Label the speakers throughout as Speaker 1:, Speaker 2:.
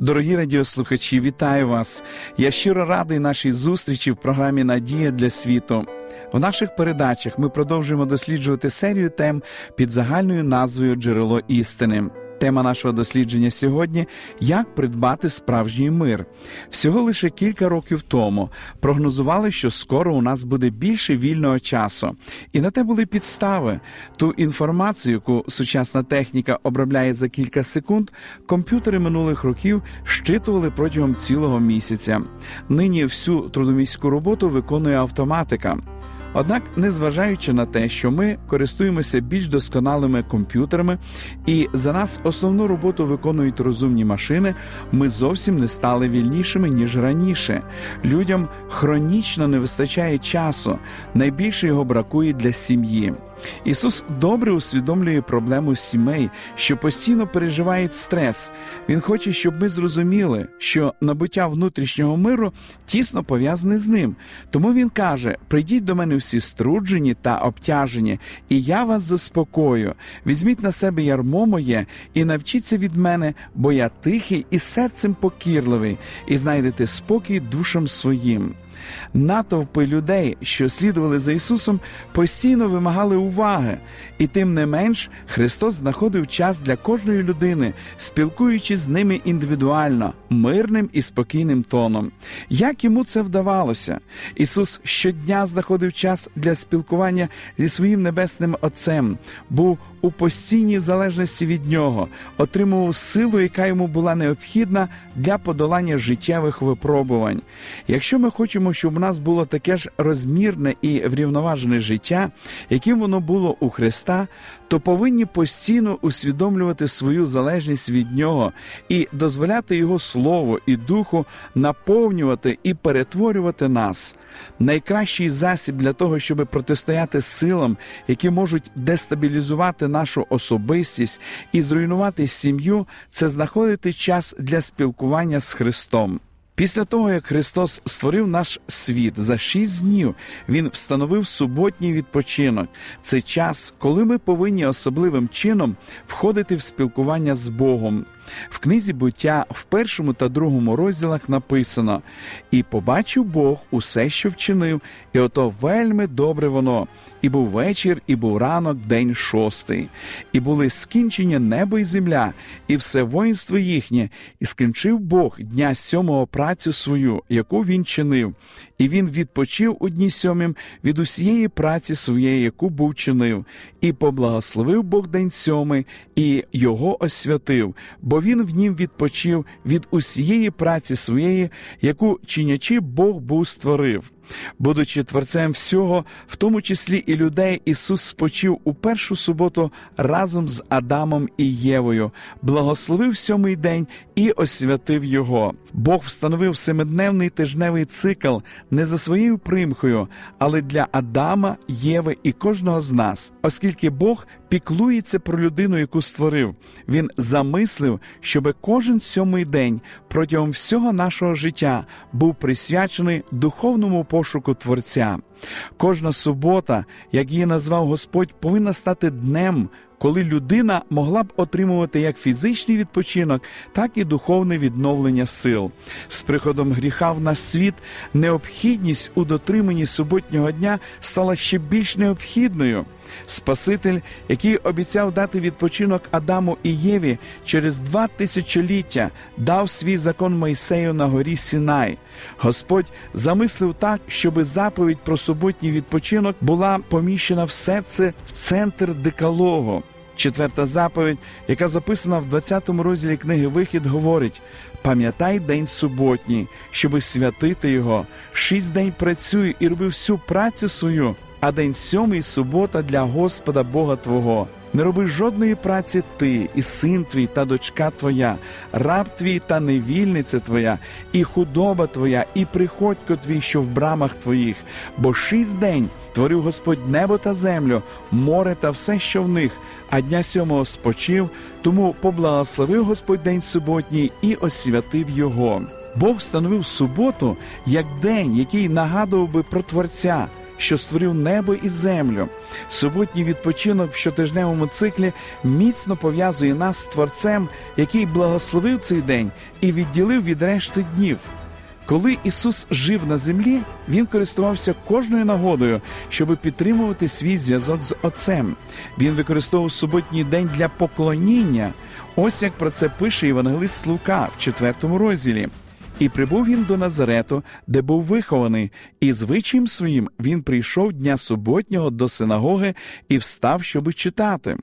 Speaker 1: Дорогі радіослухачі, вітаю вас! Я щиро радий нашій зустрічі в програмі Надія для світу. В наших передачах ми продовжуємо досліджувати серію тем під загальною назвою Джерело істини. Тема нашого дослідження сьогодні як придбати справжній мир. Всього лише кілька років тому прогнозували, що скоро у нас буде більше вільного часу, і на те були підстави. Ту інформацію, яку сучасна техніка обробляє за кілька секунд, комп'ютери минулих років щитували протягом цілого місяця. Нині всю трудоміську роботу виконує автоматика. Однак, незважаючи на те, що ми користуємося більш досконалими комп'ютерами, і за нас основну роботу виконують розумні машини, ми зовсім не стали вільнішими ніж раніше. Людям хронічно не вистачає часу, найбільше його бракує для сім'ї. Ісус добре усвідомлює проблему сімей, що постійно переживають стрес. Він хоче, щоб ми зрозуміли, що набуття внутрішнього миру тісно пов'язане з ним. Тому він каже: прийдіть до мене всі струджені та обтяжені, і я вас заспокою. Візьміть на себе ярмо моє і навчіться від мене, бо я тихий і серцем покірливий, і знайдете спокій душам своїм. Натовпи людей, що слідували за Ісусом, постійно вимагали уваги, і тим не менш Христос знаходив час для кожної людини, спілкуючись з ними індивідуально, мирним і спокійним тоном. Як йому це вдавалося? Ісус щодня знаходив час для спілкування зі своїм небесним Отцем, був у постійній залежності від нього, отримував силу, яка йому була необхідна для подолання життєвих випробувань. Якщо ми хочемо, щоб у нас було таке ж розмірне і врівноважене життя, яким воно було у Христа, то повинні постійно усвідомлювати свою залежність від Нього і дозволяти Його Слову і Духу наповнювати і перетворювати нас. Найкращий засіб для того, щоб протистояти силам, які можуть дестабілізувати нашу особистість і зруйнувати сім'ю, це знаходити час для спілкування з Христом. Після того, як Христос створив наш світ за шість днів, Він встановив суботній відпочинок. Це час, коли ми повинні особливим чином входити в спілкування з Богом. В книзі буття в першому та другому розділах написано: І побачив Бог усе, що вчинив, і ото вельми добре воно. І був вечір, і був ранок, день шостий, і були скінчення небо і земля, і все воїнство їхнє, і скінчив Бог дня сьомого працю свою, яку він чинив, і він відпочив у дні сьомім від усієї праці своєї, яку був чинив, і поблагословив Бог день сьомий, і його освятив, бо він в нім відпочив від усієї праці своєї, яку чинячи Бог був створив. Будучи творцем всього, в тому числі і людей, Ісус спочив у першу суботу разом з Адамом і Євою, благословив сьомий день і освятив його. Бог встановив семидневний тижневий цикл не за своєю примхою, але для Адама, Єви і кожного з нас, оскільки Бог піклується про людину, яку створив. Він замислив, щоб кожен сьомий день протягом всього нашого життя був присвячений духовному пошуку Творця. Кожна субота, як її назвав Господь, повинна стати днем, коли людина могла б отримувати як фізичний відпочинок, так і духовне відновлення сил. З приходом гріха в наш світ необхідність у дотриманні суботнього дня стала ще більш необхідною. Спаситель, який обіцяв дати відпочинок Адаму і Єві через два тисячоліття, дав свій закон Мойсею на горі Сінай. Господь замислив так, щоби заповідь про суботній відпочинок була поміщена в серце в центр декалогу. Четверта заповідь, яка записана в 20 розділі книги Вихід, говорить: пам'ятай день суботній, щоби святити його. Шість день працюй і роби всю працю свою, а день сьомий субота для Господа Бога Твого. Не роби жодної праці ти, і син твій та дочка твоя, раб твій та невільниця твоя, і худоба твоя, і приходько твій, що в брамах твоїх, бо шість день творив Господь небо та землю, море та все, що в них, а дня сьомого спочив, тому поблагословив Господь день суботній і освятив його. Бог встановив суботу як день, який нагадував би про Творця що створив небо і землю. Суботній відпочинок в щотижневому циклі міцно пов'язує нас з Творцем, який благословив цей день і відділив від решти днів. Коли Ісус жив на землі, Він користувався кожною нагодою, щоб підтримувати свій зв'язок з Отцем. Він використовував суботній день для поклоніння. Ось як про це пише Євангелист Лука в четвертому розділі. І прибув він до Назарету, де був вихований, і звичаєм своїм він прийшов дня суботнього до синагоги і встав, щоби читати.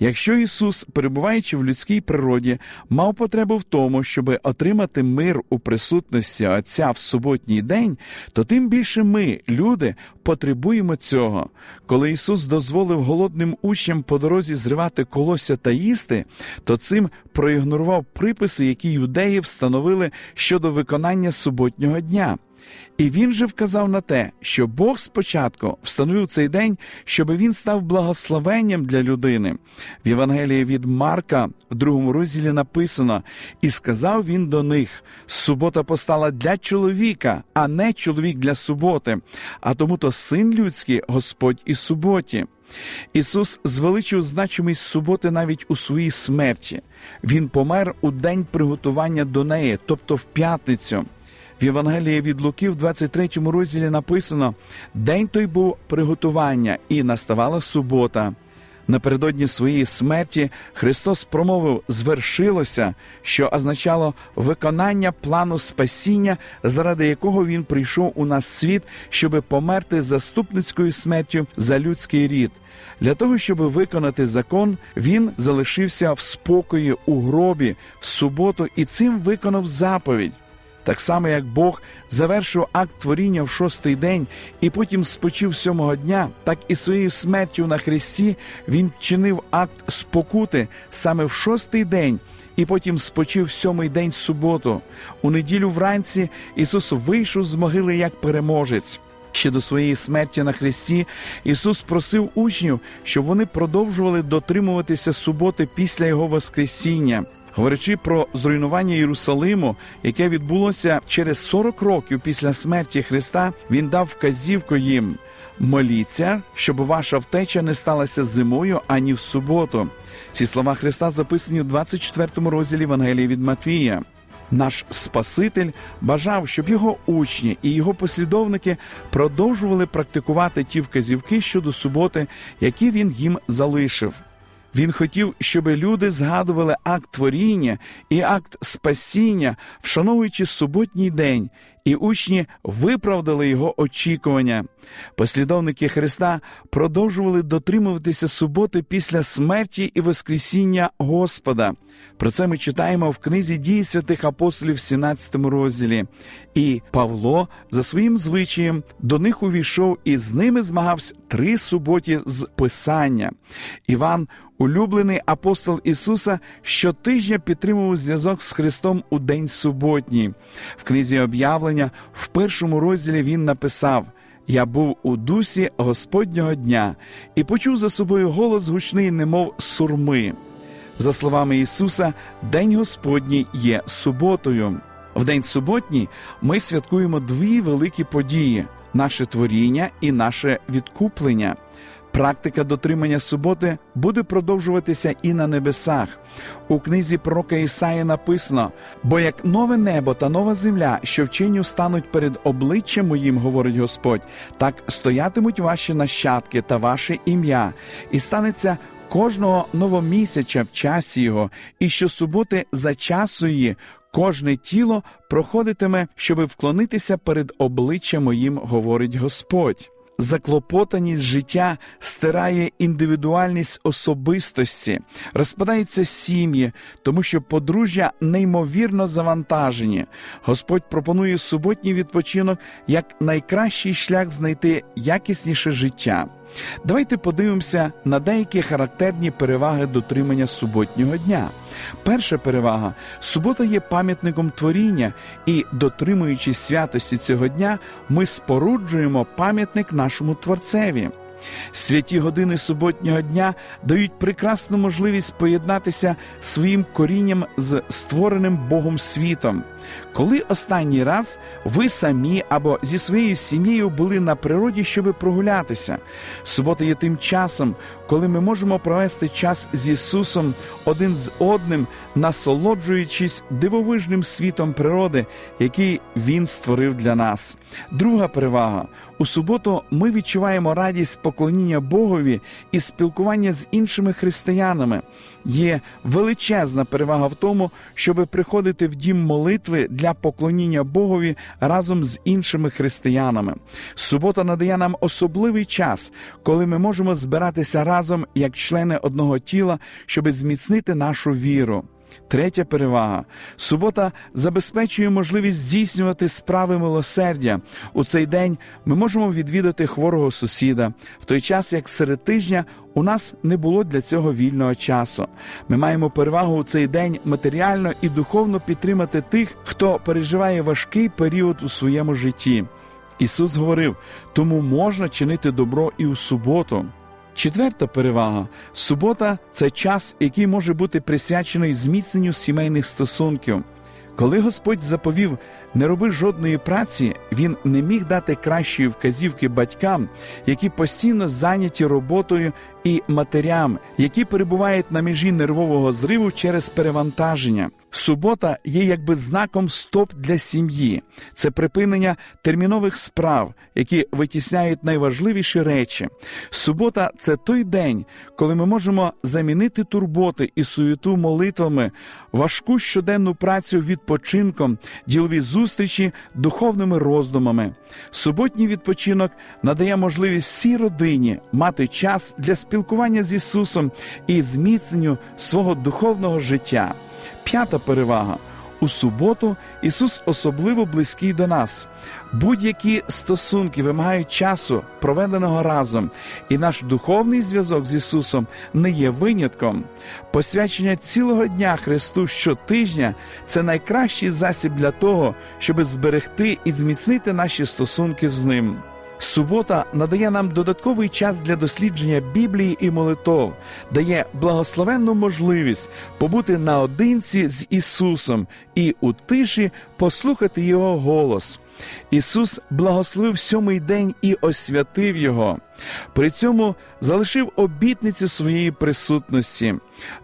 Speaker 1: Якщо Ісус, перебуваючи в людській природі, мав потребу в тому, щоб отримати мир у присутності Отця в суботній день, то тим більше ми, люди, потребуємо цього. Коли Ісус дозволив голодним учням по дорозі зривати колосся та їсти, то цим проігнорував приписи, які юдеї встановили щодо виконання суботнього дня. І він же вказав на те, що Бог спочатку встановив цей день, щоб він став благословенням для людини. В Євангелії від Марка, в другому розділі написано: і сказав він до них: субота постала для чоловіка, а не чоловік для суботи, а тому то син людський, Господь і суботі. Ісус звеличив значимість суботи навіть у своїй смерті. Він помер у день приготування до неї, тобто в п'ятницю. В Євангелії від Луки в 23 розділі написано: День той був приготування, і наставала субота. Напередодні своєї смерті Христос промовив звершилося, що означало виконання плану спасіння, заради якого Він прийшов у нас світ, щоби померти заступницькою смертю за людський рід. Для того, щоб виконати закон, він залишився в спокої у гробі в суботу і цим виконав заповідь. Так само, як Бог завершив акт творіння в шостий день і потім спочив сьомого дня, так і своєю смертю на Христі Він чинив акт спокути саме в шостий день, і потім спочив сьомий день суботу. У неділю вранці Ісус вийшов з могили як переможець. Ще до своєї смерті на Христі Ісус просив учнів, щоб вони продовжували дотримуватися суботи після Його Воскресіння. Говорячи про зруйнування Єрусалиму, яке відбулося через 40 років після смерті Христа, він дав вказівку їм: моліться, щоб ваша втеча не сталася зимою ані в суботу. Ці слова Христа записані в 24 розділі Евангелії від Матвія. Наш Спаситель бажав, щоб його учні і його послідовники продовжували практикувати ті вказівки щодо суботи, які він їм залишив. Він хотів, щоб люди згадували акт творіння і акт спасіння, вшановуючи суботній день, і учні виправдали його очікування. Послідовники Христа продовжували дотримуватися суботи після смерті і Воскресіння Господа. Про це ми читаємо в книзі дії святих апостолів, в 17 розділі. І Павло за своїм звичаєм до них увійшов і з ними змагався три суботі з Писання. Іван Улюблений апостол Ісуса щотижня підтримував зв'язок з Христом у день суботній. В книзі об'явлення в першому розділі він написав: Я був у дусі Господнього дня і почув за собою голос гучний, немов сурми. За словами Ісуса, День Господній є суботою. В день суботній ми святкуємо дві великі події: наше творіння і наше відкуплення. Практика дотримання суботи буде продовжуватися і на небесах. У книзі пророка Ісаї написано: бо як нове небо та нова земля, що вченню стануть перед обличчям моїм, говорить Господь, так стоятимуть ваші нащадки та ваше ім'я, і станеться. Кожного новомісяча в часі його, і щосуботи за часу її кожне тіло проходитиме, щоби вклонитися перед обличчям моїм, говорить Господь заклопотаність життя стирає індивідуальність особистості, розпадаються сім'ї, тому що подружжя неймовірно завантажені. Господь пропонує суботній відпочинок як найкращий шлях знайти якісніше життя. Давайте подивимося на деякі характерні переваги дотримання суботнього дня. Перша перевага субота є пам'ятником творіння, і, дотримуючись святості цього дня, ми споруджуємо пам'ятник нашому творцеві. Святі години суботнього дня дають прекрасну можливість поєднатися своїм корінням з створеним Богом світом. Коли останній раз ви самі або зі своєю сім'єю були на природі, щоб прогулятися, субота є тим часом, коли ми можемо провести час з Ісусом один з одним, насолоджуючись дивовижним світом природи, який Він створив для нас. Друга перевага у суботу ми відчуваємо радість поклоніння Богові і спілкування з іншими християнами. Є величезна перевага в тому, щоби приходити в дім молитви для поклоніння Богові разом з іншими християнами. Субота надає нам особливий час, коли ми можемо збиратися разом як члени одного тіла, щоб зміцнити нашу віру. Третя перевага. Субота забезпечує можливість здійснювати справи милосердя. У цей день ми можемо відвідати хворого сусіда, в той час, як серед тижня у нас не було для цього вільного часу. Ми маємо перевагу у цей день матеріально і духовно підтримати тих, хто переживає важкий період у своєму житті. Ісус говорив: тому можна чинити добро і у суботу. Четверта перевага субота це час, який може бути присвячений зміцненню сімейних стосунків. Коли Господь заповів не роби жодної праці, він не міг дати кращої вказівки батькам, які постійно зайняті роботою, і матерям, які перебувають на межі нервового зриву через перевантаження. Субота є якби знаком стоп для сім'ї, це припинення термінових справ, які витісняють найважливіші речі. Субота це той день, коли ми можемо замінити турботи і суєту молитвами, важку щоденну працю відпочинком, ділові зустрічі, духовними роздумами. Суботній відпочинок надає можливість всій родині мати час для спілкування з Ісусом і зміцненню свого духовного життя. П'ята перевага. У суботу Ісус особливо близький до нас. Будь-які стосунки вимагають часу, проведеного разом, і наш духовний зв'язок з Ісусом не є винятком. Посвячення цілого дня Христу щотижня це найкращий засіб для того, щоб зберегти і зміцнити наші стосунки з Ним. Субота надає нам додатковий час для дослідження Біблії і молитов, дає благословенну можливість побути наодинці з Ісусом і у тиші послухати Його голос. Ісус благословив сьомий день і освятив його. При цьому залишив обітницю своєї присутності,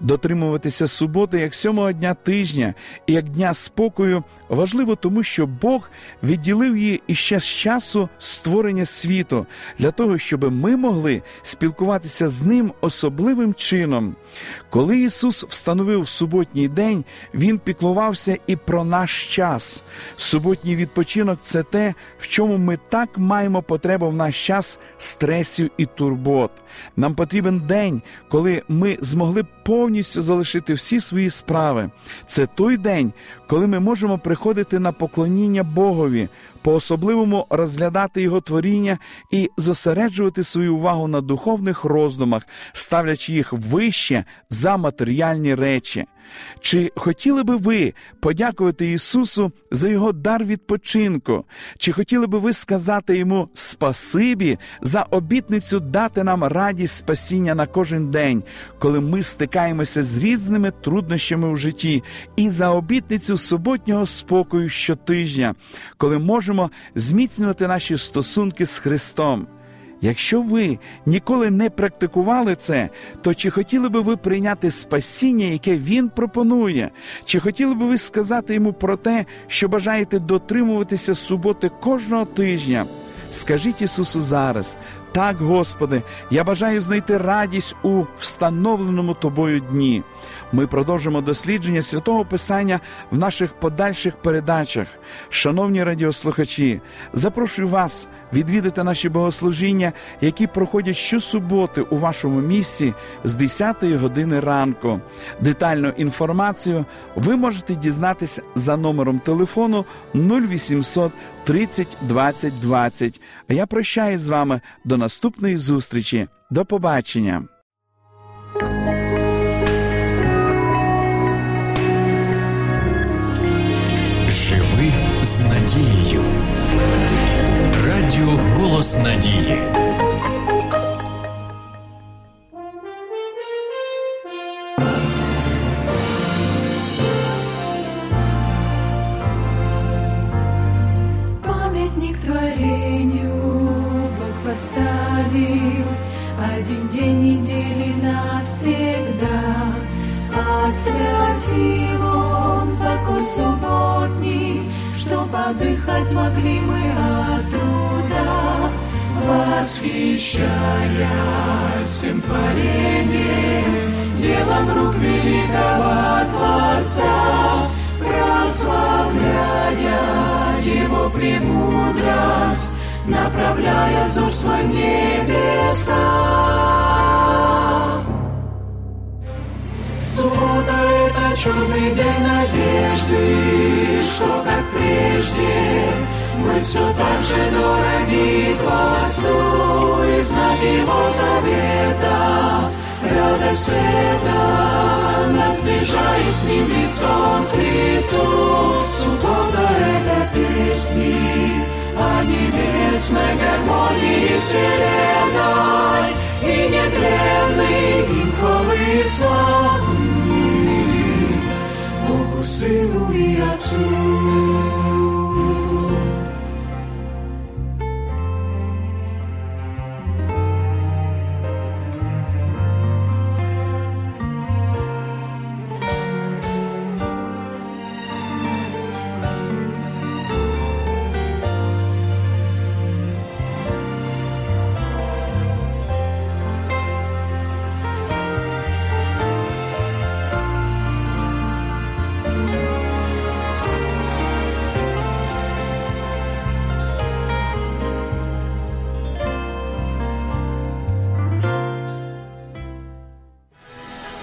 Speaker 1: дотримуватися суботи як сьомого дня тижня і як дня спокою важливо, тому що Бог відділив її іще з часу створення світу для того, щоб ми могли спілкуватися з ним особливим чином. Коли Ісус встановив суботній день, Він піклувався і про наш час. Суботній відпочинок це те, в чому ми так маємо потребу в наш час стресів і турбот. Нам потрібен день, коли ми змогли повністю залишити всі свої справи. Це той день, коли ми можемо приходити на поклоніння Богові, по особливому розглядати Його творіння і зосереджувати свою увагу на духовних роздумах, ставлячи їх вище за матеріальні речі. Чи хотіли би ви подякувати Ісусу за Його дар відпочинку? Чи хотіли би ви сказати йому спасибі за обітницю дати нам радість спасіння на кожен день, коли ми стикаємося з різними труднощами у житті, і за обітницю суботнього спокою щотижня, коли можемо зміцнювати наші стосунки з Христом? Якщо ви ніколи не практикували це, то чи хотіли би ви прийняти спасіння, яке Він пропонує? Чи хотіли би ви сказати йому про те, що бажаєте дотримуватися суботи кожного тижня? Скажіть Ісусу зараз, так, Господи, я бажаю знайти радість у встановленому тобою дні. Ми продовжимо дослідження святого Писання в наших подальших передачах. Шановні радіослухачі, запрошую вас відвідати наші богослужіння, які проходять щосуботи у вашому місці з 10 години ранку. Детальну інформацію ви можете дізнатися за номером телефону 0800 30 20 20. А я прощаюсь з вами до наступної зустрічі. До побачення.
Speaker 2: Что подыхать могли мы от труда Восхищая всем творением Делом рук великого Творца Прославляя Его премудрость Направляя взор свой в небеса. Суббота — это чудный день надежды, что, как прежде, мы все так же дороги Творцу и знак Его завета. Радость света нас сближает с Ним лицом к лицу. Суббота — это песни о небесной гармонии вселенной и нетленный гимн хвалы и славы Богу, Сыну и Отцу.